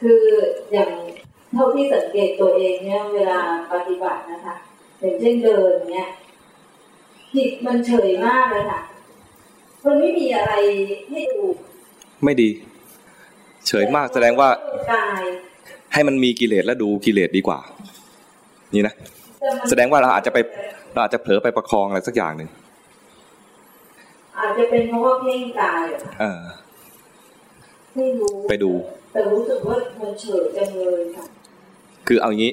คืออย่างเท่าที่สังเกตตัวเองเนี่ยเวลาปฏิบัตินะคะอย่างเช่นเดินเนี่ยจิตมันเฉยมากเลยค่ะมันไม่มีอะไรให้ดูไม่ดี เฉยมากแสดงว่าให้มันมีกิเลสแล้วดูกิเลสดีกว่า นี่นะแสดงว่าเราอาจจะไปเราอาจจะเผลอไปประคองอะไรสักอย่างหนึ่งอาจจะเป็นเพราะว่าเพ่งกายเออไม่รู้ไปดู แต่รู้สึกว่ามันเฉยจังเลยค่ะคือเอางี้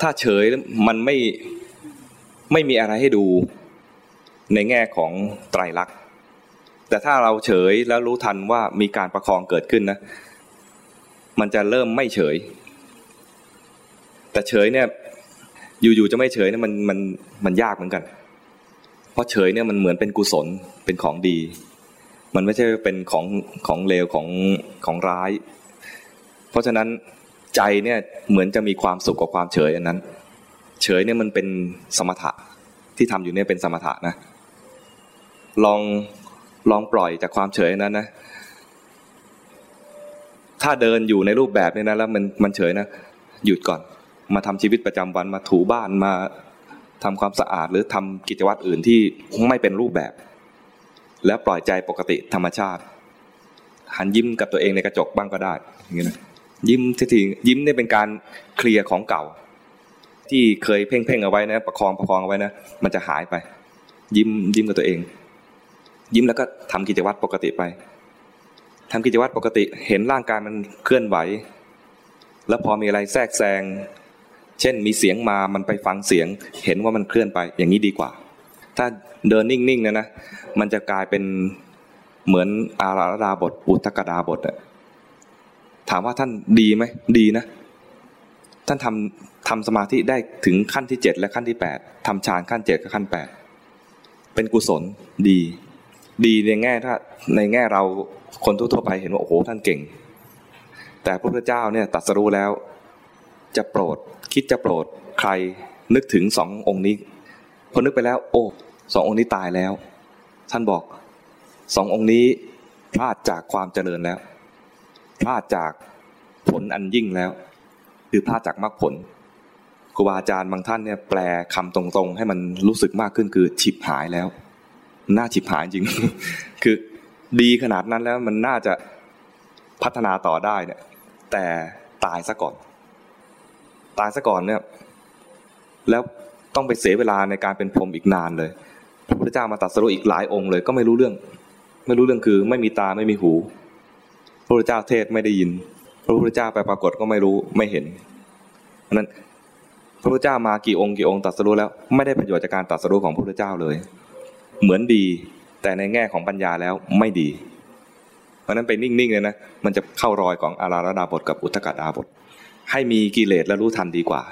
ถ้าเฉยมันไม่ไม่มีอะไรให้ดูในแง่ของไตรลักษณ์แต่ถ้าเราเฉยแล้วรู้ทันว่ามีการประคองเกิดขึ้นนะ มันจะเริ่มไม่เฉย แต่เฉยเนี่ย อยู่ๆจะไม่เฉยเนี่ยมันมันมันยากเหมือนกัน เพราะเฉยเนี่ยมันเหมือนเป็นกุศลเป็นของดี มันไม่ใช่เป็นของของเลวของของร้าย เพราะฉะนั้นใจเนี่ยเหมือนจะมีความสุขกับความเฉยอันนั้น เฉยเนี่ยมันเป็นสมถะที่ทำอยู่เนี่ยเป็นสมถะนะ ลองลองปล่อยจากความเฉยนั้นนะ ถ้าเดินอยู่ในรูปแบบนี้นะแล้วมันมันเฉยนะหยุดก่อน มาทำชีวิตประจำวันมาถูบ้านมาทำความสะอาดหรือทำกิจวัตรอื่นที่ไม่เป็นรูปแบบ แล้วปล่อยใจปกติธรรมชาติ หันยิ้มกับตัวเองในกระจกบ้างก็ได้อย่างนี้นะยิ้มทียิ้มเนี่ยเป็นการเคลียร์ของเก่า ที่เคยเพ่งเพ่งเอาไว้นะประคองประคองเอาไว้นะมันจะหายไป ยิ้มยิ้มกับตัวเอง ยิ้มแล้วก็ทำกิจวัตรปกติไปทำกิจวัตรปกติเห็นร่างกายมันเคลื่อนไหว แล้วพอมีอะไรแทรกแซง เช่นมีเสียงมามันไปฟังเสียง เห็นว่ามันเคลื่อนไปอย่างนี้ดีกว่า ถ้าเดินนิ่งๆนะนะมันจะกลายเป็นเหมือนอาราดาบท อุตกดาบทอะถามว่าท่านดีไหมดีนะ ท่านทำทำสมาธิได้ถึงขั้นที่เจ็ดและขั้นที่แปดทำฌานขั้นเจ็ดกับขั้นแปดเป็นกุศลดี ดีในแง่ถ้าในแง่เราคนทั่วไปเห็นว่าโอ้โหท่านเก่ง แต่พระพุทธเจ้าเนี่ยตัดสรู้แล้ว จะโปรดคิดจะโปรดใครนึกถึงสององค์นี้พอนึกไปแล้ว โอ้ สององค์นี้ตายแล้ว ท่านบอกสององค์นี้พลาดจากความเจริญแล้ว พลาดจากผลอันยิ่งแล้ว คือพลาดจากมรรคผลครูบาอาจารย์บางท่านเนี่ยแปลคำตรงๆ ให้มันรู้สึกมากขึ้นคือฉิบหายแล้ว น่าฉิบหายจริง คือดีขนาดนั้นแล้วมันน่าจะพัฒนาต่อได้เนี่ย แต่ตายซะก่อน ตายซะก่อนเนี่ย แล้วต้องไปเสียเวลาในการเป็นพรหมอีกนานเลย พระพุทธเจ้ามาตัดสรุปอีกหลายองค์เลยก็ไม่รู้เรื่อง ไม่รู้เรื่องคือไม่มีตาไม่มีหู พระพุทธเจ้าเทศไม่ได้ยิน พระพุทธเจ้าไปปรากฏก็ไม่รู้ไม่เห็นเพราะนั้นพระพุทธเจ้ามากี่องค์กี่องค์ตัดสรุปแล้วไม่ได้ประโยชน์จากการตัดสรุปของพระพุทธเจ้าเลย เหมือนดีแต่ในแง่ของปัญญาแล้วไม่ดี เพราะนั้นไปนิ่งๆเลยนะมันจะเข้ารอยของอาราดาบทกับอุทกดาบทให้มีกิเลสแล้วรู้ทันดีกว่า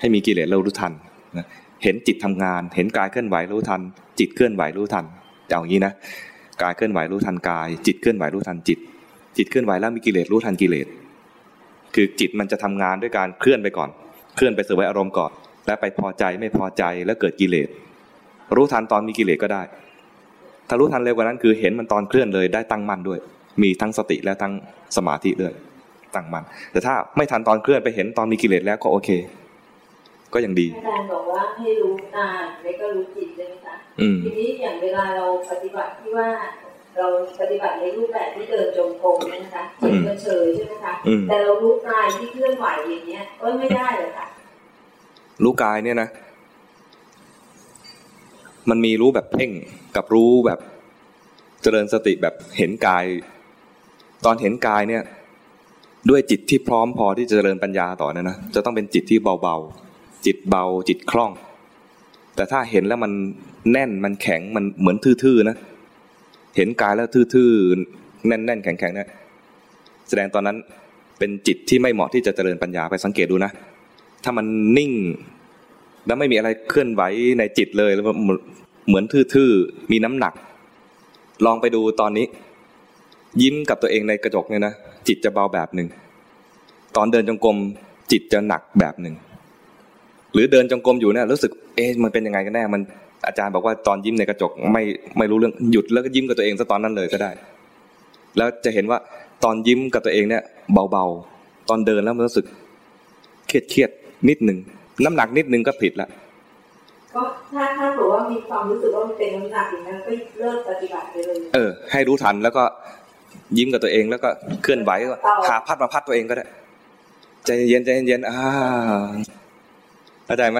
ให้มีกิเลสแล้วรู้ทันนะ เห็นจิตทำงาน เห็นกายเคลื่อนไหวรู้ทัน จิตเคลื่อนไหวรู้ทันจะเอางี้นะกายเคลื่อนไหวรู้ทันกาย จิตเคลื่อนไหวรู้ทันจิต จิตเคลื่อนไหวแล้วมีกิเลสรู้ทันกิเลสคือจิตมันจะทำงานด้วยการเคลื่อนไปก่อน เคลื่อนไปเสวยอารมณ์ก่อน แล้วไปพอใจไม่พอใจแล้วเกิดกิเลสรู้ทันตอนมีกิเลสก็ได้ ถ้ารู้ทันเร็วกว่านั้นคือเห็นมันตอนเคลื่อนเลยได้ตั้งมั่นด้วย มีทั้งสติและทั้งสมาธิด้วยตั้งมั่นแต่ถ้าไม่ทันตอนเคลื่อนไปเห็นตอนมีกิเลสแล้วก็โอเค ก็ยังดีอาจารย์บอกว่าให้รู้กายแล้วก็รู้จิตใช่ไหมคะทีนี้อย่างเวลาเราปฏิบัติที่ว่าเราปฏิบัติในรูปแบบที่เดินจงกรมนะคะจิตมันเฉยใช่ไหมคะแต่เรารู้กายที่เคลื่อนไหวอย่างเงี้ยก็ไม่ได้เลยค่ะรู้กายเนี่ยนะ มันมีรู้แบบเพ่งกับรู้แบบเจริญสติแบบเห็นกาย ตอนเห็นกายเนี่ย ด้วยจิตที่พร้อมพอที่จะเจริญปัญญาต่อเนี่ยนะจะต้องเป็นจิตที่เบาๆ จิตเบาจิตคล่อง แต่ถ้าเห็นแล้วมันแน่นมันแข็งมันเหมือนทื่อๆนะ เห็นกายแล้วทื่อๆแน่นๆแข็งๆเนี่ยแสดงตอนนั้นเป็นจิตที่ไม่เหมาะที่จะเจริญปัญญาไปสังเกตดูนะ ถ้ามันนิ่ง แล้วไม่มีอะไรเคลื่อนไหวในจิตเลยแล้วเหมือนทื่อๆมีน้ำหนัก ลองไปดูตอนนี้ ยิ้มกับตัวเองในกระจกเนี่ยนะจิตจะเบาแบบหนึ่งตอนเดินจงกรมจิตจะหนักแบบหนึ่ง หรือเดินจงกรมอยู่เนี่ยรู้สึกเอ๊ะมันเป็นยังไงกันแน่มันอาจารย์บอกว่าตอนยิ้มในกระจกไม่ไม่รู้เรื่องหยุดแล้วก็ยิ้มกับตัวเองซะตอนนั้นเลยก็ได้ แล้วจะเห็นว่าตอนยิ้มกับตัวเองเนี่ย เบาๆ ตอนเดินแล้วมันรู้สึกเครียดเครียดนิดหนึ่งน้ำหนักนิดนึงก็ผิดละก็ถ้าถ้าบอกว่ามีความรู้สึกว่ามันเป็นน้ำหนักอย่างนั้นก็เลิกปฏิบัติไปเลย เออ ให้รู้ทันแล้วก็ยิ้มกับตัวเองแล้วก็เคลื่อนไหวขาพัดมาพัดตัวเองก็ได้ใจเย็นใจเย็นอ่า เข้าใจไหม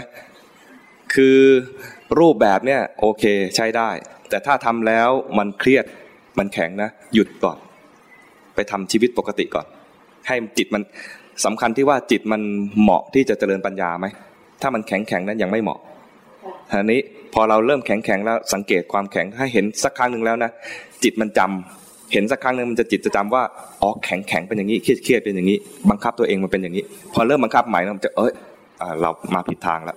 คือรูปแบบเนี่ยโอเคใช้ได้ แต่ถ้าทำแล้วมันเครียดมันแข็งนะ หยุดก่อน ไปทำชีวิตปกติก่อน ให้จิตมันสำคัญที่ว่าจิตมันเหมาะที่จะเจริญปัญญาไหมถ้ามันแข็งแข็งนั้นยังไม่เหมาะทีนี้พอเราเริ่มแข็งแข็งแล้วสังเกตความแข็งถ้าเห็นสักครั้งหนึ่งแล้วนะจิตมันจำเห็นสักครั้งหนึ่งมันจะจิตจะจำว่าอ๋อแข็งแข็งเป็นอย่างนี้เครียดเครียดเป็นอย่างนี้ บังคับตัวเองมันเป็นอย่างนี้ พอเริ่มบังคับใหม่มันจะเอ้ย เรามาผิดทางแล้ว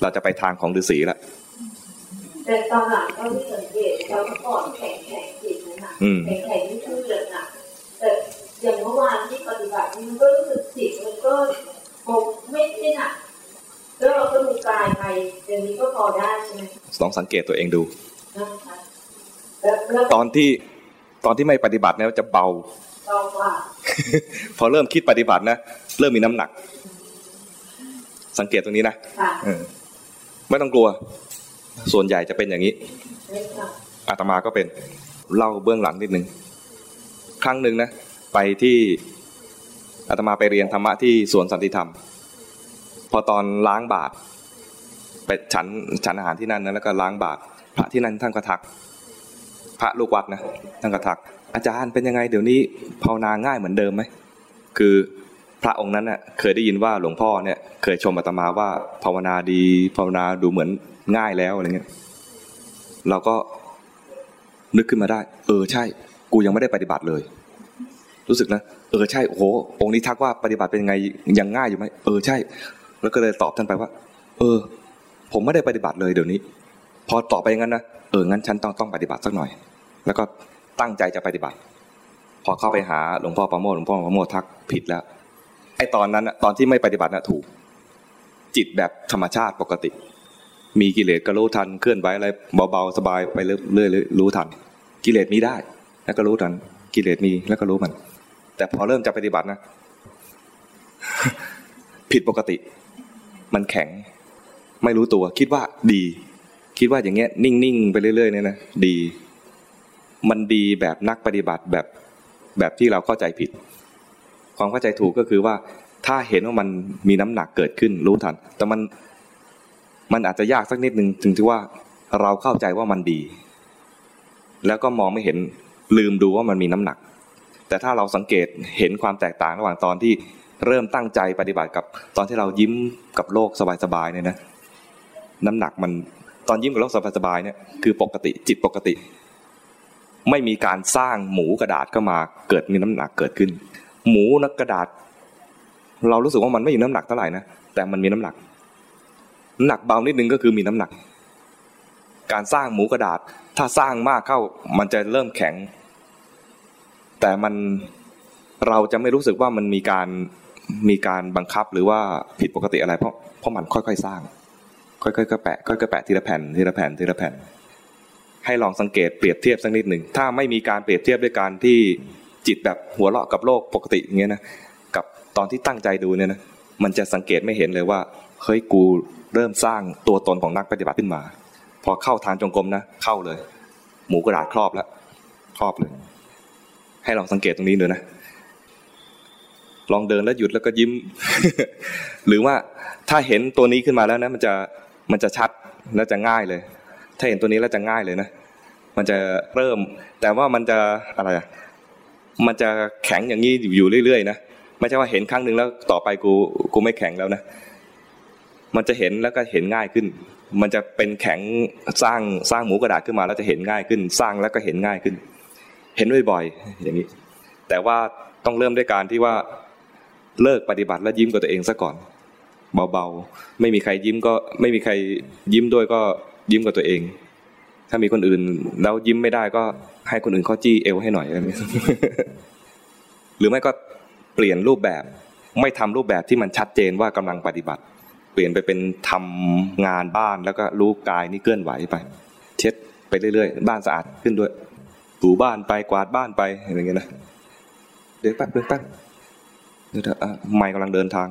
เราจะไปทางของฤาษีแล้วแต่ตอนหลังก็ไม่สังเกตเราก่อนแข็งแข็งจิตนั่นหะแข็งแข็งนี่คือเลยนะแต่อย่างเมื่อวานที่ปฏิบัติมันก็รู้สึกจิตมันก็ไม่ไม่หนักแล้วเราก็ดูกายไปอย่างนี้ก็พอได้ใช่ไหมลองสังเกตตัวเองดูตอนที่ตอนที่ไม่ปฏิบัติเนี่ยจะเบาเบากว่าพอเริ่มคิดปฏิบัตินะเริ่มมีน้ำหนัก สังเกตตรงนี้นะไม่ต้องกลัว ส่วนใหญ่จะเป็นอย่างนี้ อาตมาก็เป็น เล่าเบื้องหลังนิดนึง ครั้งหนึ่งนะ ไปที่อาตมาไปเรียนธรรมะที่สวนสันติธรรม พอตอนล้างบาตรไปฉันฉันอาหารที่นั่นนะแล้วก็ล้างบาตรพระที่นั่นท่านก็ทัก พระลูกวัดนะท่านก็ทัก อาจารย์เป็นยังไงเดี๋ยวนี้ภาวนาง่ายเหมือนเดิมไหมคือพระองค์นั้นเน่ะเคยได้ยินว่าหลวงพ่อเนี่ย เคยชมอาตมาว่าภาวนาดี ภาวนาดูเหมือนง่ายแล้วอะไรเงี้ย เราก็นึกขึ้นมาได้ เออใช่ กูยังไม่ได้ปฏิบัติเลย รู้สึกนะเออใช่โอ้โหองค์นี้ทักว่าปฏิบัติเป็นยังไงยังง่ายอยู่ไหมเออใช่ แล้วก็เลยตอบท่านไปว่า เออ ผมไม่ได้ปฏิบัติเลยเดี๋ยวนี้ พอตอบไปงั้นนะเอองั้นฉันต้องต้องปฏิบัติสักหน่อย แล้วก็ตั้งใจจะปฏิบัติ พอเข้าไปหาหลวงพ่อประโมทหลวงพ่อประโมททักผิดแล้วไอ้ตอนนั้นตอนที่ไม่ปฏิบัติน่ะถูก จิตแบบธรรมชาติปกติ มีกิเลสก็รู้ทันเคลื่อนไหวอะไรเบาๆสบายไปเรื่อยๆรู้ทัน กิเลสมีได้ แล้วก็รู้ทัน กิเลสมีแล้วก็รู้มัน แต่พอเริ่มจะปฏิบัตินะ ผิดปกติ มันแข็ง ไม่รู้ตัวคิดว่าดี คิดว่าอย่างเงี้ย นิ่งๆไปเรื่อยๆเนี่ยนะดี มันดีแบบนักปฏิบัติแบบแบบที่เราเข้าใจผิด ความเข้าใจถูกก็คือว่า ถ้าเห็นว่ามันมีน้ำหนักเกิดขึ้นรู้ทัน แต่มันมันอาจจะยากสักนิดหนึ่งถึงที่ว่าเราเข้าใจว่ามันดี แล้วก็มองไม่เห็นลืมดูว่ามันมีน้ำหนัก แต่ถ้าเราสังเกตเห็นความแตกต่างระหว่างตอนที่เริ่มตั้งใจปฏิบัติกับตอนที่เรายิ้มกับโลกสบายๆเนี่ยนะ น้ำหนักมันตอนยิ้มกับโลกสบายๆเนี่ยคือปกติจิตปกติ ไม่มีการสร้างหมูกระดาษก็มาเกิดมีน้ำหนักเกิดขึ้น หมูนักกระดาษ เรารู้สึกว่ามันไม่มีน้ำหนักเท่าไหร่นะแต่มันมีน้ำหนัก หนักเบานิดนึงก็คือมีน้ำหนัก การสร้างหมูกระดาษ ถ้าสร้างมากเข้ามันจะเริ่มแข็ง แต่มันเราจะไม่รู้สึกว่ามันมีการมีการบังคับหรือว่าผิดปกติอะไรเพราะเพราะมันค่อยๆสร้าง ค่อยๆก็แปะค่อยๆแปะทีละแผ่นทีละแผ่นทีละแผ่น ให้ลองสังเกตเปรียบเทียบสักนิดหนึ่งถ้าไม่มีการเปรียบเทียบด้วยการที่จิตแบบหัวเราะกับโลกปกติอย่างเงี้ยนะ ตอนที่ตั้งใจดูเนี่ยนะมันจะสังเกตไม่เห็นเลยว่าเฮ้ยกูเริ่มสร้างตัวตนของนักปฏิบัติขึ้นมา พอเข้าทางจงกรมนะเข้าเลย หมูกระดาษครอบแล้วครอบเลย ให้ลองสังเกตตรงนี้ดูนะลองเดินแล้วหยุดแล้วก็ยิ้ม หรือว่าถ้าเห็นตัวนี้ขึ้นมาแล้วนะ มันจะมันจะชัดแล้วจะง่ายเลย ถ้าเห็นตัวนี้แล้วจะง่ายเลยนะมันจะเริ่ม แต่ว่ามันจะอะไรอะมันจะแข็งอย่างนี้อยู่เรื่อยๆนะ ไม่ใช่ว่าเห็นครั้งหนึ่งแล้วต่อไปกูกูไม่แข็งแล้วนะ มันจะเห็นแล้วก็เห็นง่ายขึ้น มันจะเป็นแข็งสร้างสร้างหมูกระดาษขึ้นมาแล้วจะเห็นง่ายขึ้น สร้างแล้วก็เห็นง่ายขึ้น เห็นบ่อยๆอย่างนี้ แต่ว่าต้องเริ่มด้วยการที่ว่าเลิกปฏิบัติแล้วยิ้มกับตัวเองซะก่อน เบาๆ ไม่มีใครยิ้มก็ไม่มีใครยิ้มด้วยก็ยิ้มกับตัวเอง ถ้ามีคนอื่นแล้วยิ้มไม่ได้ก็ให้คนอื่นเขาจี้เอวให้หน่อยอะไรนี้หรือไม่ก็ เปลี่ยนรูปแบบ ไม่ทำรูปแบบที่มันชัดเจนว่ากำลังปฏิบัติ เปลี่ยนไปเป็นทำงานบ้านแล้วก็รู้กายนี่เคลื่อนไหวไป เช็ดไปเรื่อยๆบ้านสะอาดขึ้นด้วยถูบ้านไปกวาดบ้านไปอะไรเงี้ยนะเดี๋ยวแป๊บเดี๋ยวแป๊บเดี๋ยวเถอะไม่กำลังเดินทาง